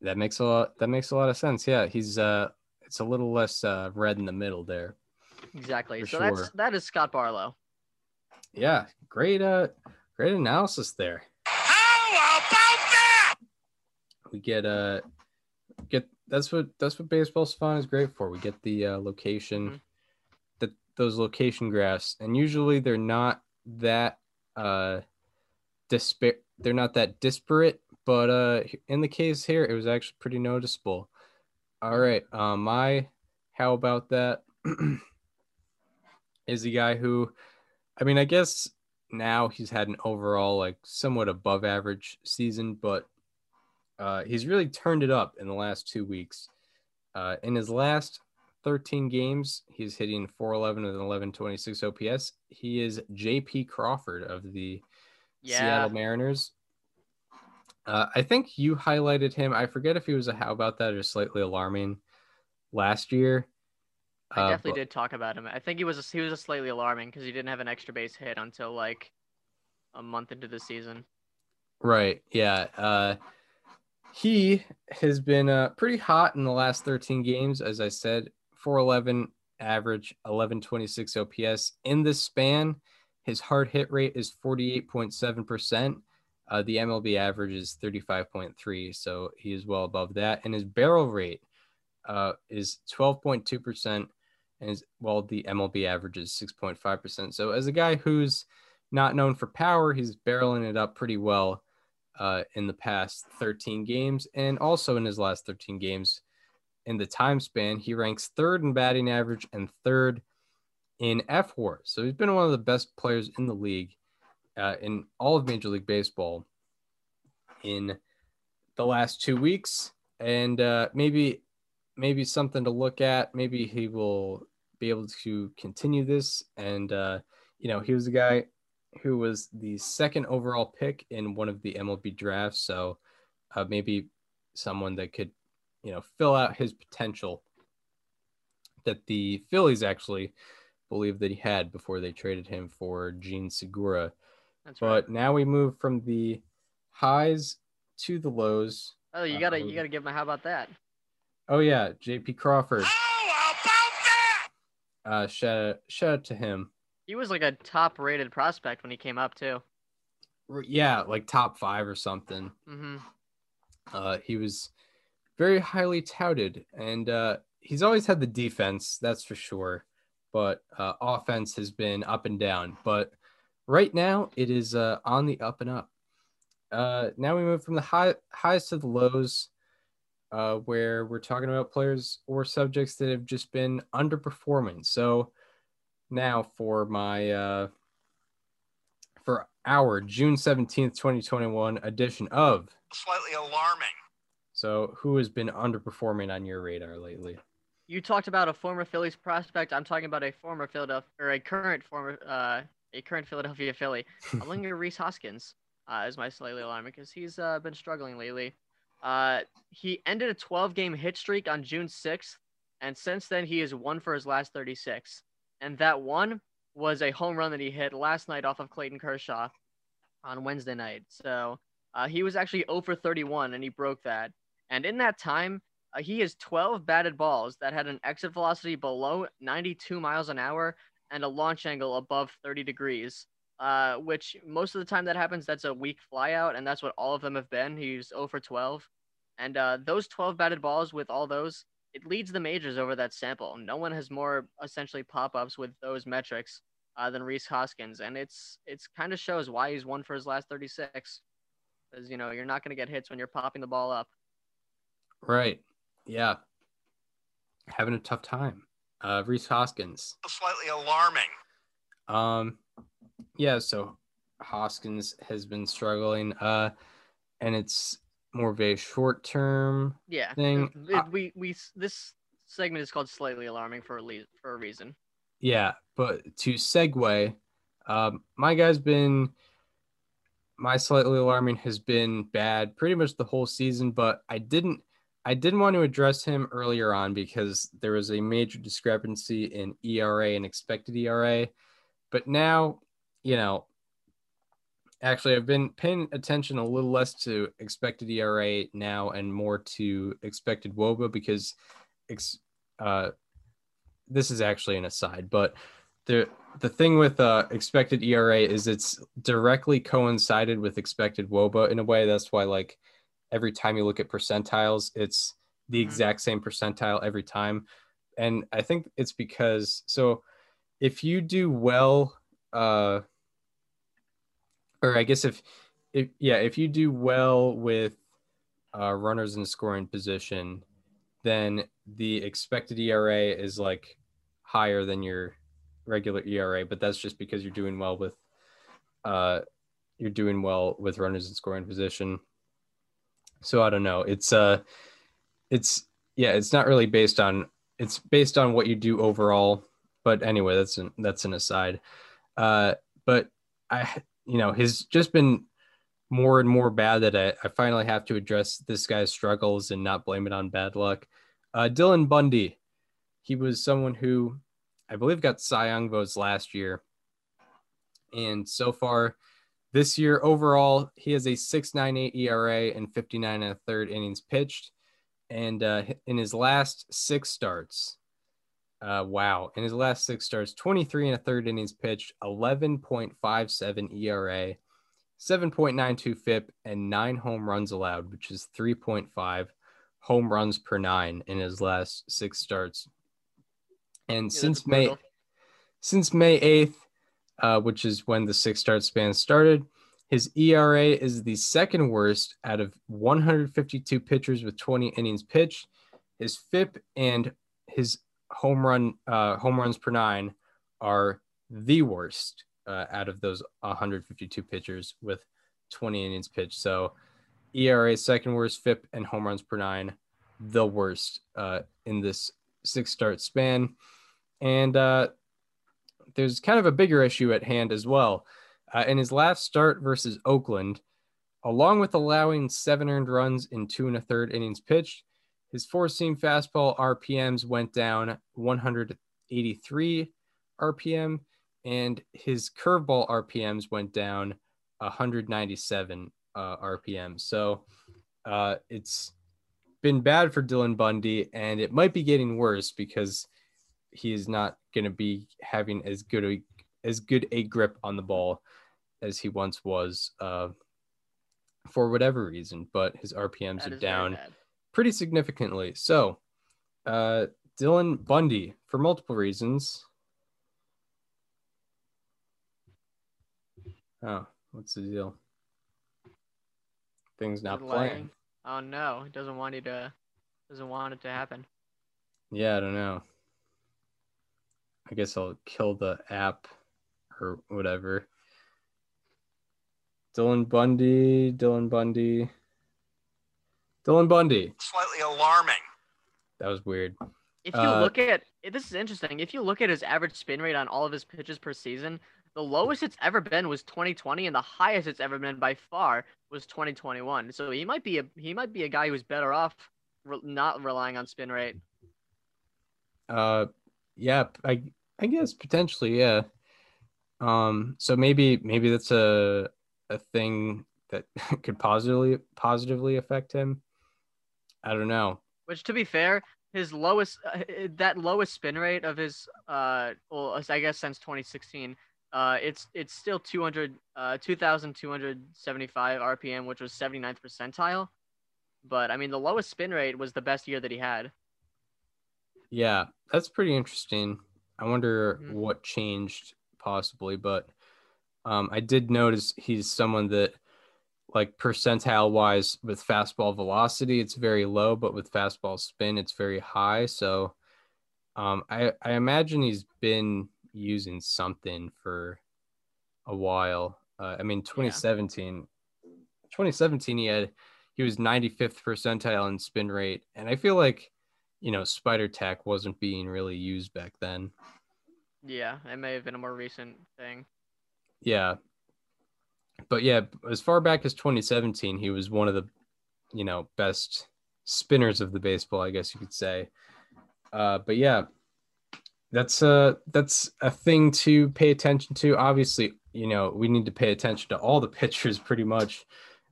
That makes a lot that makes a lot of sense. Yeah, he's uh it's a little less uh red in the middle there. Exactly. So that's sure. that is Scott Barlow. Yeah, great uh great analysis there. How about that? We get uh get that's what that's what baseball's fun is great for. We get the uh, location Mhm. Those location graphs and usually they're not that uh dispa- they're not that disparate, but uh in the case here it was actually pretty noticeable. All right, um my how about that is the guy who I mean, I guess now he's had an overall like somewhat above average season, but uh, he's really turned it up in the last two weeks. Uh, in his last 13 games, he's hitting 411 with an 1126 OPS. He is JP Crawford of the Yeah. Seattle Mariners. Uh, I think you highlighted him. I forget if he was a how about that or slightly alarming last year. I Uh, definitely but- did talk about him. I think he was a, he was a slightly alarming because he didn't have an extra base hit until like a month into the season. Right. Yeah. Uh, he has been uh, pretty hot in the last 13 games, as I said, 411 average, 1126 OPS. In this span, his hard hit rate is 48.7%. Uh, the MLB average is 35.3, so he is well above that. And his barrel rate uh, is 12.2%, and well, the MLB average is 6.5%. So as a guy who's not known for power, he's barreling it up pretty well uh, in the past 13 games, and also in his last 13 games. In the time span, he ranks third in batting average and third in F WAR. So he's been one of the best players in the league uh, in all of Major League Baseball in the last two weeks, and uh, maybe maybe something to look at. Maybe he will be able to continue this, and uh, you know he was a guy who was the second overall pick in one of the MLB drafts. So uh, maybe someone that could, you know, fill out his potential that the Phillies actually believed that he had before they traded him for Jean Segura. That's right. But now we move from the highs to the lows. Oh, you gotta um, you gotta give him a how about that? Oh yeah, JP Crawford. How about that? Uh, shout out, shout out to him. He was like a top rated prospect when he came up too. Yeah, like top five or something. hmm Uh, he was very highly touted, and uh, he's always had the defense, that's for sure. But uh, offense has been up and down. But right now, it is uh, on the up and up. Uh, now we move from the high highs to the lows, uh, where we're talking about players or subjects that have just been underperforming. So now for my uh, for our June seventeenth, twenty twenty one edition of Slightly alarming. So, who has been underperforming on your radar lately? You talked about a former Phillies prospect. I'm talking about a former Philadelphia or a current former uh a current Philadelphia Philly. I'm looking at Rhys Hoskins uh, as my slightly alarming because he's uh, been struggling lately. Uh, he ended a 12 game hit streak on June 6th, and since then he is one for his last 36. And that one was a home run that he hit last night off of Clayton Kershaw on Wednesday night. So uh, he was actually 0 for 31, and he broke that. And in that time, uh, he has 12 batted balls that had an exit velocity below 92 miles an hour and a launch angle above 30 degrees. Uh, which most of the time that happens, that's a weak flyout, and that's what all of them have been. He's 0 for 12, and uh, those 12 batted balls with all those, it leads the majors over that sample. No one has more essentially pop ups with those metrics uh, than Rhys Hoskins, and it's it's kind of shows why he's won for his last 36. Because you know you're not going to get hits when you're popping the ball up. Right. Yeah. Having a tough time. Uh, Rhys Hoskins. Slightly alarming. Um, yeah. So Hoskins has been struggling. Uh, and it's more of a short term. Yeah, Thing- it- uh, we we this segment is called slightly alarming for a le- for a reason. Yeah, but to segue, um, my guy's been my slightly alarming has been bad pretty much the whole season, but I didn't I didn't want to address him earlier on because there was a major discrepancy in ERA and expected ERA. But now, you know, actually I've been paying attention a little less to expected ERA now and more to expected WOBA because ex, uh, this is actually an aside, but the the thing with uh, expected ERA is it's directly coincided with expected WOBA in a way. That's why like every time you look at percentiles, it's the Mhm. exact same percentile every time. And I think it's because so if you do well, uh, or I guess if if yeah, if you do well with uh, runners in scoring position, then the expected ERA is like higher than your regular ERA, but that's just because you're doing well with uh you're doing well with runners in scoring position. So I don't know. It's uh it's yeah, it's not really based on it's based on what you do overall. But anyway, that's an that's an aside. Uh but I you know, has just been more and more bad that I, I finally have to address this guy's struggles and not blame it on bad luck. Uh, Dylan Bundy, he was someone who I believe got Cy Young votes last year. And so far this year, overall, he has a 6.98 ERA and 59 and a third innings pitched. And uh, in his last six starts, uh, wow, in his last six starts, 23 and a third innings pitched, 11.57 ERA, 7.92 FIP, and nine home runs allowed, which is 3.5 home runs per nine in his last six starts. And Yeah, since May, since May 8th, uh, which is when the six start span started, his ERA is the second worst out of 152 pitchers with 20 innings pitched. His FIP and his home run uh, home runs per nine are the worst uh, out of those 152 pitchers with 20 innings pitched. So ERA second worst, FIP and home runs per nine the worst uh, in this six start span. And uh, there's kind of a bigger issue at hand as well. Uh, in his last start versus Oakland, along with allowing seven earned runs in two and a third innings pitched, his four seam fastball RPMs went down 183 RPM, and his curveball RPMs went down 197 uh, RPM. So uh, it's been bad for Dylan Bundy, and it might be getting worse because he is not going to be having as good a as good a grip on the ball as he once was uh, for whatever reason. But his RPMs That are down pretty significantly. So, uh, Dylan Bundy, for multiple reasons. Oh, what's the deal? Things not playing. Oh no, he doesn't want you to doesn't want it to happen. Yeah, I don't know. I guess I'll kill the app or whatever. Dylan Bundy, Dylan Bundy, Dylan Bundy. Slightly alarming. That was weird. If you Uh, look at this is interesting. If you look at his average spin rate on all of his pitches per season, the lowest it's ever been was 2020, and the highest it's ever been by far was 2021. So he might be a he might be a guy who's better off re- not relying on spin rate. Uh, yeah, I I guess potentially, yeah. Um, so maybe maybe that's a a thing that could positively positively affect him. I don't know. Which, to be fair, his lowest uh, that lowest spin rate of his uh, well, I guess since 2016, uh, it's it's still 200 uh 2,275 RPM, which was 79th percentile. But I mean, the lowest spin rate was the best year that he had. Yeah, that's pretty interesting. I wonder Mhm. what changed possibly, but um, I did notice he's someone that, like percentile wise, with fastball velocity, it's very low, but with fastball spin, it's very high. So um, I, I imagine he's been using something for a while. Uh, I mean, 2017, 2017, he had he was 95th percentile in spin rate, and I feel like you know Spider Tack wasn't being really used back then. Yeah, it may have been a more recent thing. Yeah, but yeah, as far back as 2017, he was one of the you know best spinners of the baseball, I guess you could say. Uh, but yeah, that's a that's a thing to pay attention to. Obviously, you know we need to pay attention to all the pitchers pretty much,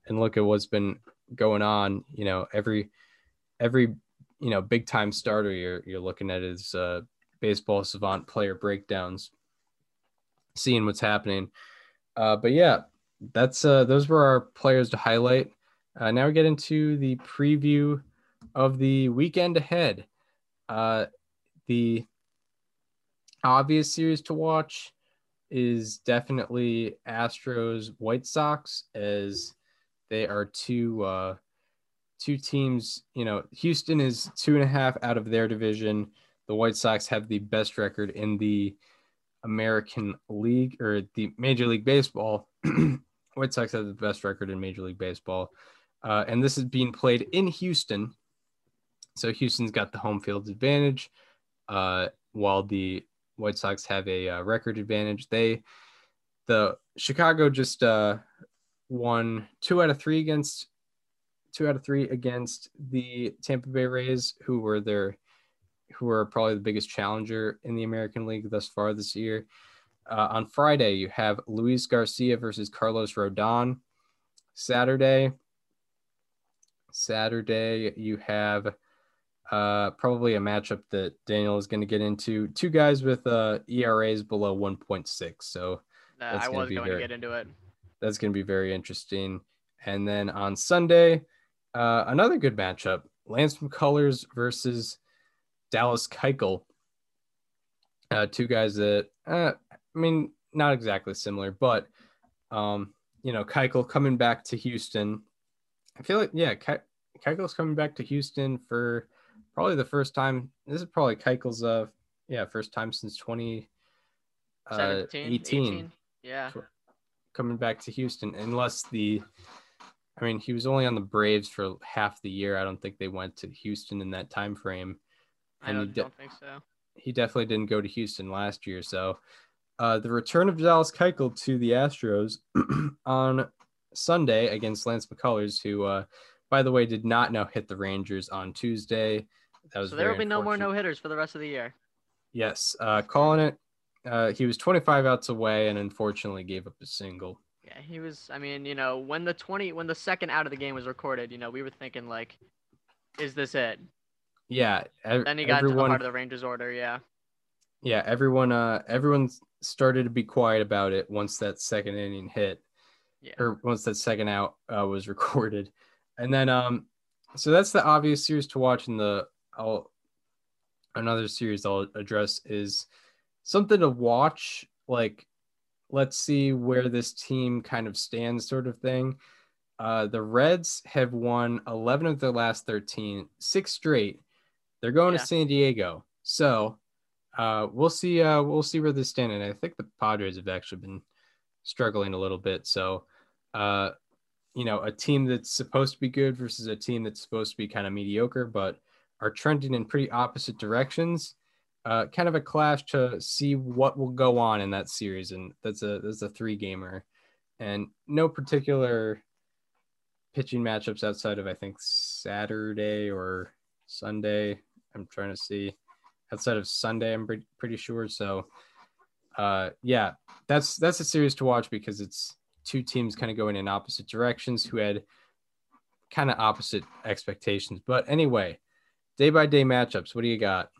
and look at what's been going on. You know every every you know big time starter you're you're looking at is uh, baseball savant player breakdowns, seeing what's happening. Uh, but yeah, that's uh, those were our players to highlight. Uh, now we get into the preview of the weekend ahead. Uh, the obvious series to watch is definitely Astros White Sox as they are two uh, two teams. You know, Houston is two and a half out of their division. The White Sox have the best record in the American League or the Major League Baseball. White Sox have the best record in Major League Baseball. Uh, and this is being played in Houston. So Houston's got the home field advantage, uh, while the White Sox have a uh, record advantage. They, the Chicago just uh, won two out of three against two out of three against the Tampa Bay Rays, who were their who are probably the biggest challenger in the American League thus far this year. Uh, on Friday, you have Luis Garcia versus Carlos Rodon. Saturday, Saturday you have uh, probably a matchup that Daniel is going to get into. Two guys with uh, ERAs below 1.6. So I was going very, to get into it. That's going to be very interesting. And then on Sunday, uh, another good matchup: Lance McCullers versus Dallas Keuchel. Uh, two guys that, uh, I mean, not exactly similar, but um, you know, Keuchel coming back to Houston. I feel like yeah, Ke- Keuchel's coming back to Houston for probably the first time. This is probably Keuchel's uh yeah first time since 20 uh, 18. 18. Yeah, coming back to Houston unless the I mean, he was only on the Braves for half the year. I don't think they went to Houston in that time frame. And I don't, de- don't think so. He definitely didn't go to Houston last year. So, uh, the return of Dallas Keuchel to the Astros on Sunday against Lance McCullers, who, uh, by the way, did not now hit the Rangers on Tuesday. That was so there will be no more no hitters for the rest of the year. Yes, uh, calling it. Uh, he was 25 outs away and unfortunately gave up a single. Yeah, he was. I mean, you know, when the 20, when the second out of the game was recorded, you know, we were thinking like, is this it? Yeah. Ev- then he got everyone, into the heart of the Rangers order. Yeah. Yeah, everyone. Uh, everyone started to be quiet about it once that second inning hit, yeah. or once that second out uh, was recorded, and then um, so that's the obvious series to watch in the I'll another series I'll address is something to watch. Like, let's see where this team kind of stands, sort of thing. Uh, the Reds have won 11 of their last 13, six straight. They're going yeah. to San Diego, so uh, we'll see. Uh, we'll see where they stand. And I think the Padres have actually been struggling a little bit. So, uh, you know, a team that's supposed to be good versus a team that's supposed to be kind of mediocre, but are trending in pretty opposite directions. Uh, kind of a clash to see what will go on in that series, and that's a that's a three gamer, and no particular pitching matchups outside of I think Saturday or Sunday. I'm trying to see outside of Sunday. I'm pretty, pretty sure. So, uh, yeah, that's that's a series to watch because it's two teams kind of going in opposite directions who had kind of opposite expectations. But anyway, day by day matchups. What do you got?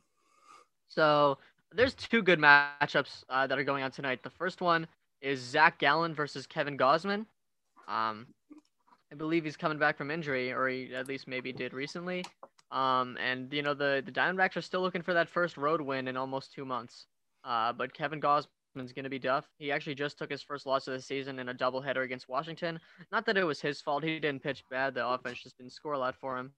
So there's two good matchups uh, that are going on tonight. The first one is Zach Gallen versus Kevin Gausman. Um, I believe he's coming back from injury, or he at least maybe did recently. Um, and you know the the Diamondbacks are still looking for that first road win in almost two months. Uh, but Kevin Gausman's going to be tough. He actually just took his first loss of the season in a doubleheader against Washington. Not that it was his fault. He didn't pitch bad. The offense just didn't score a lot for him.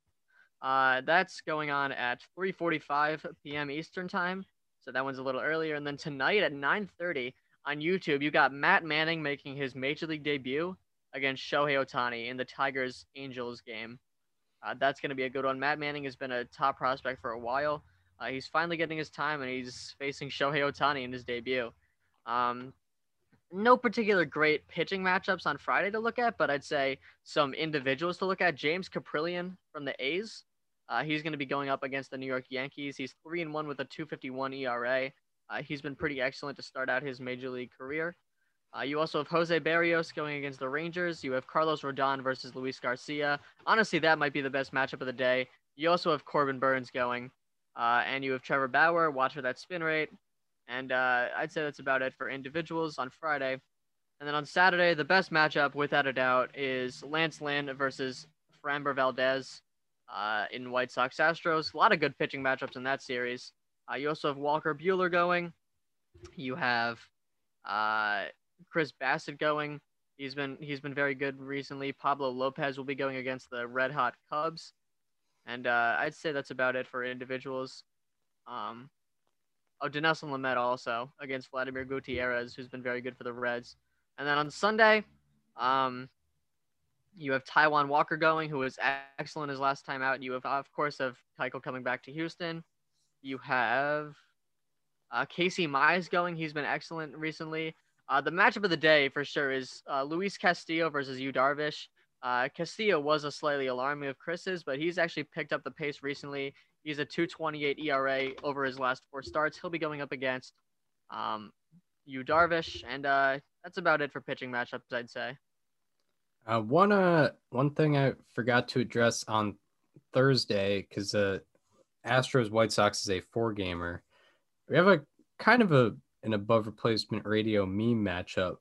Uh, that's going on at 3:45 p.m. Eastern time. So that one's a little earlier. And then tonight at 9:30 on YouTube, you got Matt Manning making his major league debut against Shohei Ohtani in the Tigers Angels game. Uh, that's going to be a good one. Matt Manning has been a top prospect for a while. Uh, he's finally getting his time, and he's facing Shohei Ohtani in his debut. Um, no particular great pitching matchups on Friday to look at, but I'd say some individuals to look at. James Kaprielian from the A's. Uh, he's going to be going up against the New York Yankees. He's three and one with a 2.51 ERA. Uh, he's been pretty excellent to start out his major league career. Uh, you also have Jose Berrios going against the Rangers. You have Carlos Rodon versus Luis Garcia. Honestly, that might be the best matchup of the day. You also have Corbin Burnes going, uh, and you have Trevor Bauer. Watch for that spin rate. And uh, I'd say that's about it for individuals on Friday. And then on Saturday, the best matchup, without a doubt, is Lance Lynn versus Framber Valdez uh, in White Sox Astros. A lot of good pitching matchups in that series. Uh, you also have Walker Buehler going. You have uh, Chris Bassitt going. He's been he's been very good recently. Pablo Lopez will be going against the Red Hot Cubs, and uh, I'd say that's about it for individuals. Um, oh, Dinelson Lamet also against Vladimir Gutierrez, who's been very good for the Reds. And then on Sunday, um, you have Taijuan Walker going, who was excellent his last time out. You have, of course, of Keuchel coming back to Houston. You have uh, Casey Mize going. He's been excellent recently. Uh, the matchup of the day for sure is uh, Luis Castillo versus Yu Darvish. Uh, Castillo was a slightly alarming of Chris's, but he's actually picked up the pace recently. He's a 2.28 ERA over his last four starts. He'll be going up against um, Yu Darvish, and uh, that's about it for pitching matchups, I'd say. Uh, one uh one thing I forgot to address on Thursday because uh Astros White Sox is a four gamer. We have a kind of a an above replacement radio meme matchup.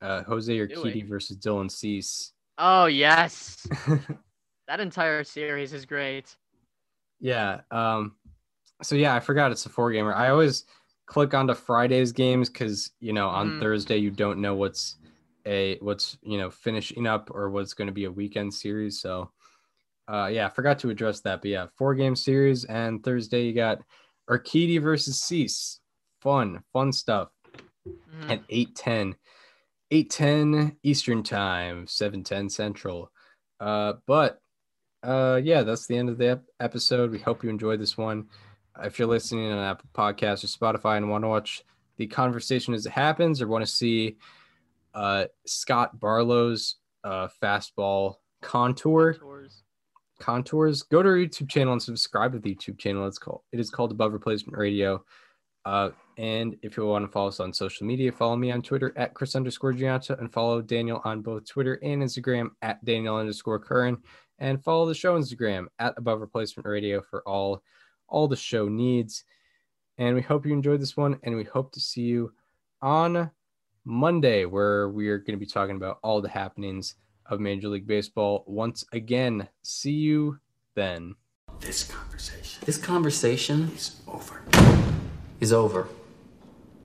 Uh, Jose Urquidy versus Dylan Cease. Oh yes, that entire series is great. Yeah. Um. So yeah, I forgot it's a four gamer. I always click onto Friday's games because you know on mm. Thursday you don't know what's a what's you know finishing up or what's going to be a weekend series. So uh, yeah, I forgot to address that. But yeah, four game series and Thursday you got Urquidy versus Cease fun, fun stuff mm-hmm. at 810. 810 Eastern time, 710 Central. Uh, but uh, yeah, that's the end of the ep- episode. We hope you enjoyed this one. If you're listening on Apple Podcasts or Spotify and want to watch the conversation as it happens or want to see uh, Scott Barlow's uh, fastball contour contours. contours, go to our YouTube channel and subscribe to the YouTube channel. It's called it is called Above Replacement Radio. Uh, and if you want to follow us on social media, follow me on Twitter at Chris underscore Gianta and follow Daniel on both Twitter and Instagram at Daniel underscore Curran and follow the show Instagram at Above Replacement Radio for all all the show needs. And we hope you enjoyed this one, and we hope to see you on Monday, where we are going to be talking about all the happenings of Major League Baseball once again. See you then. This conversation. This conversation is over is over.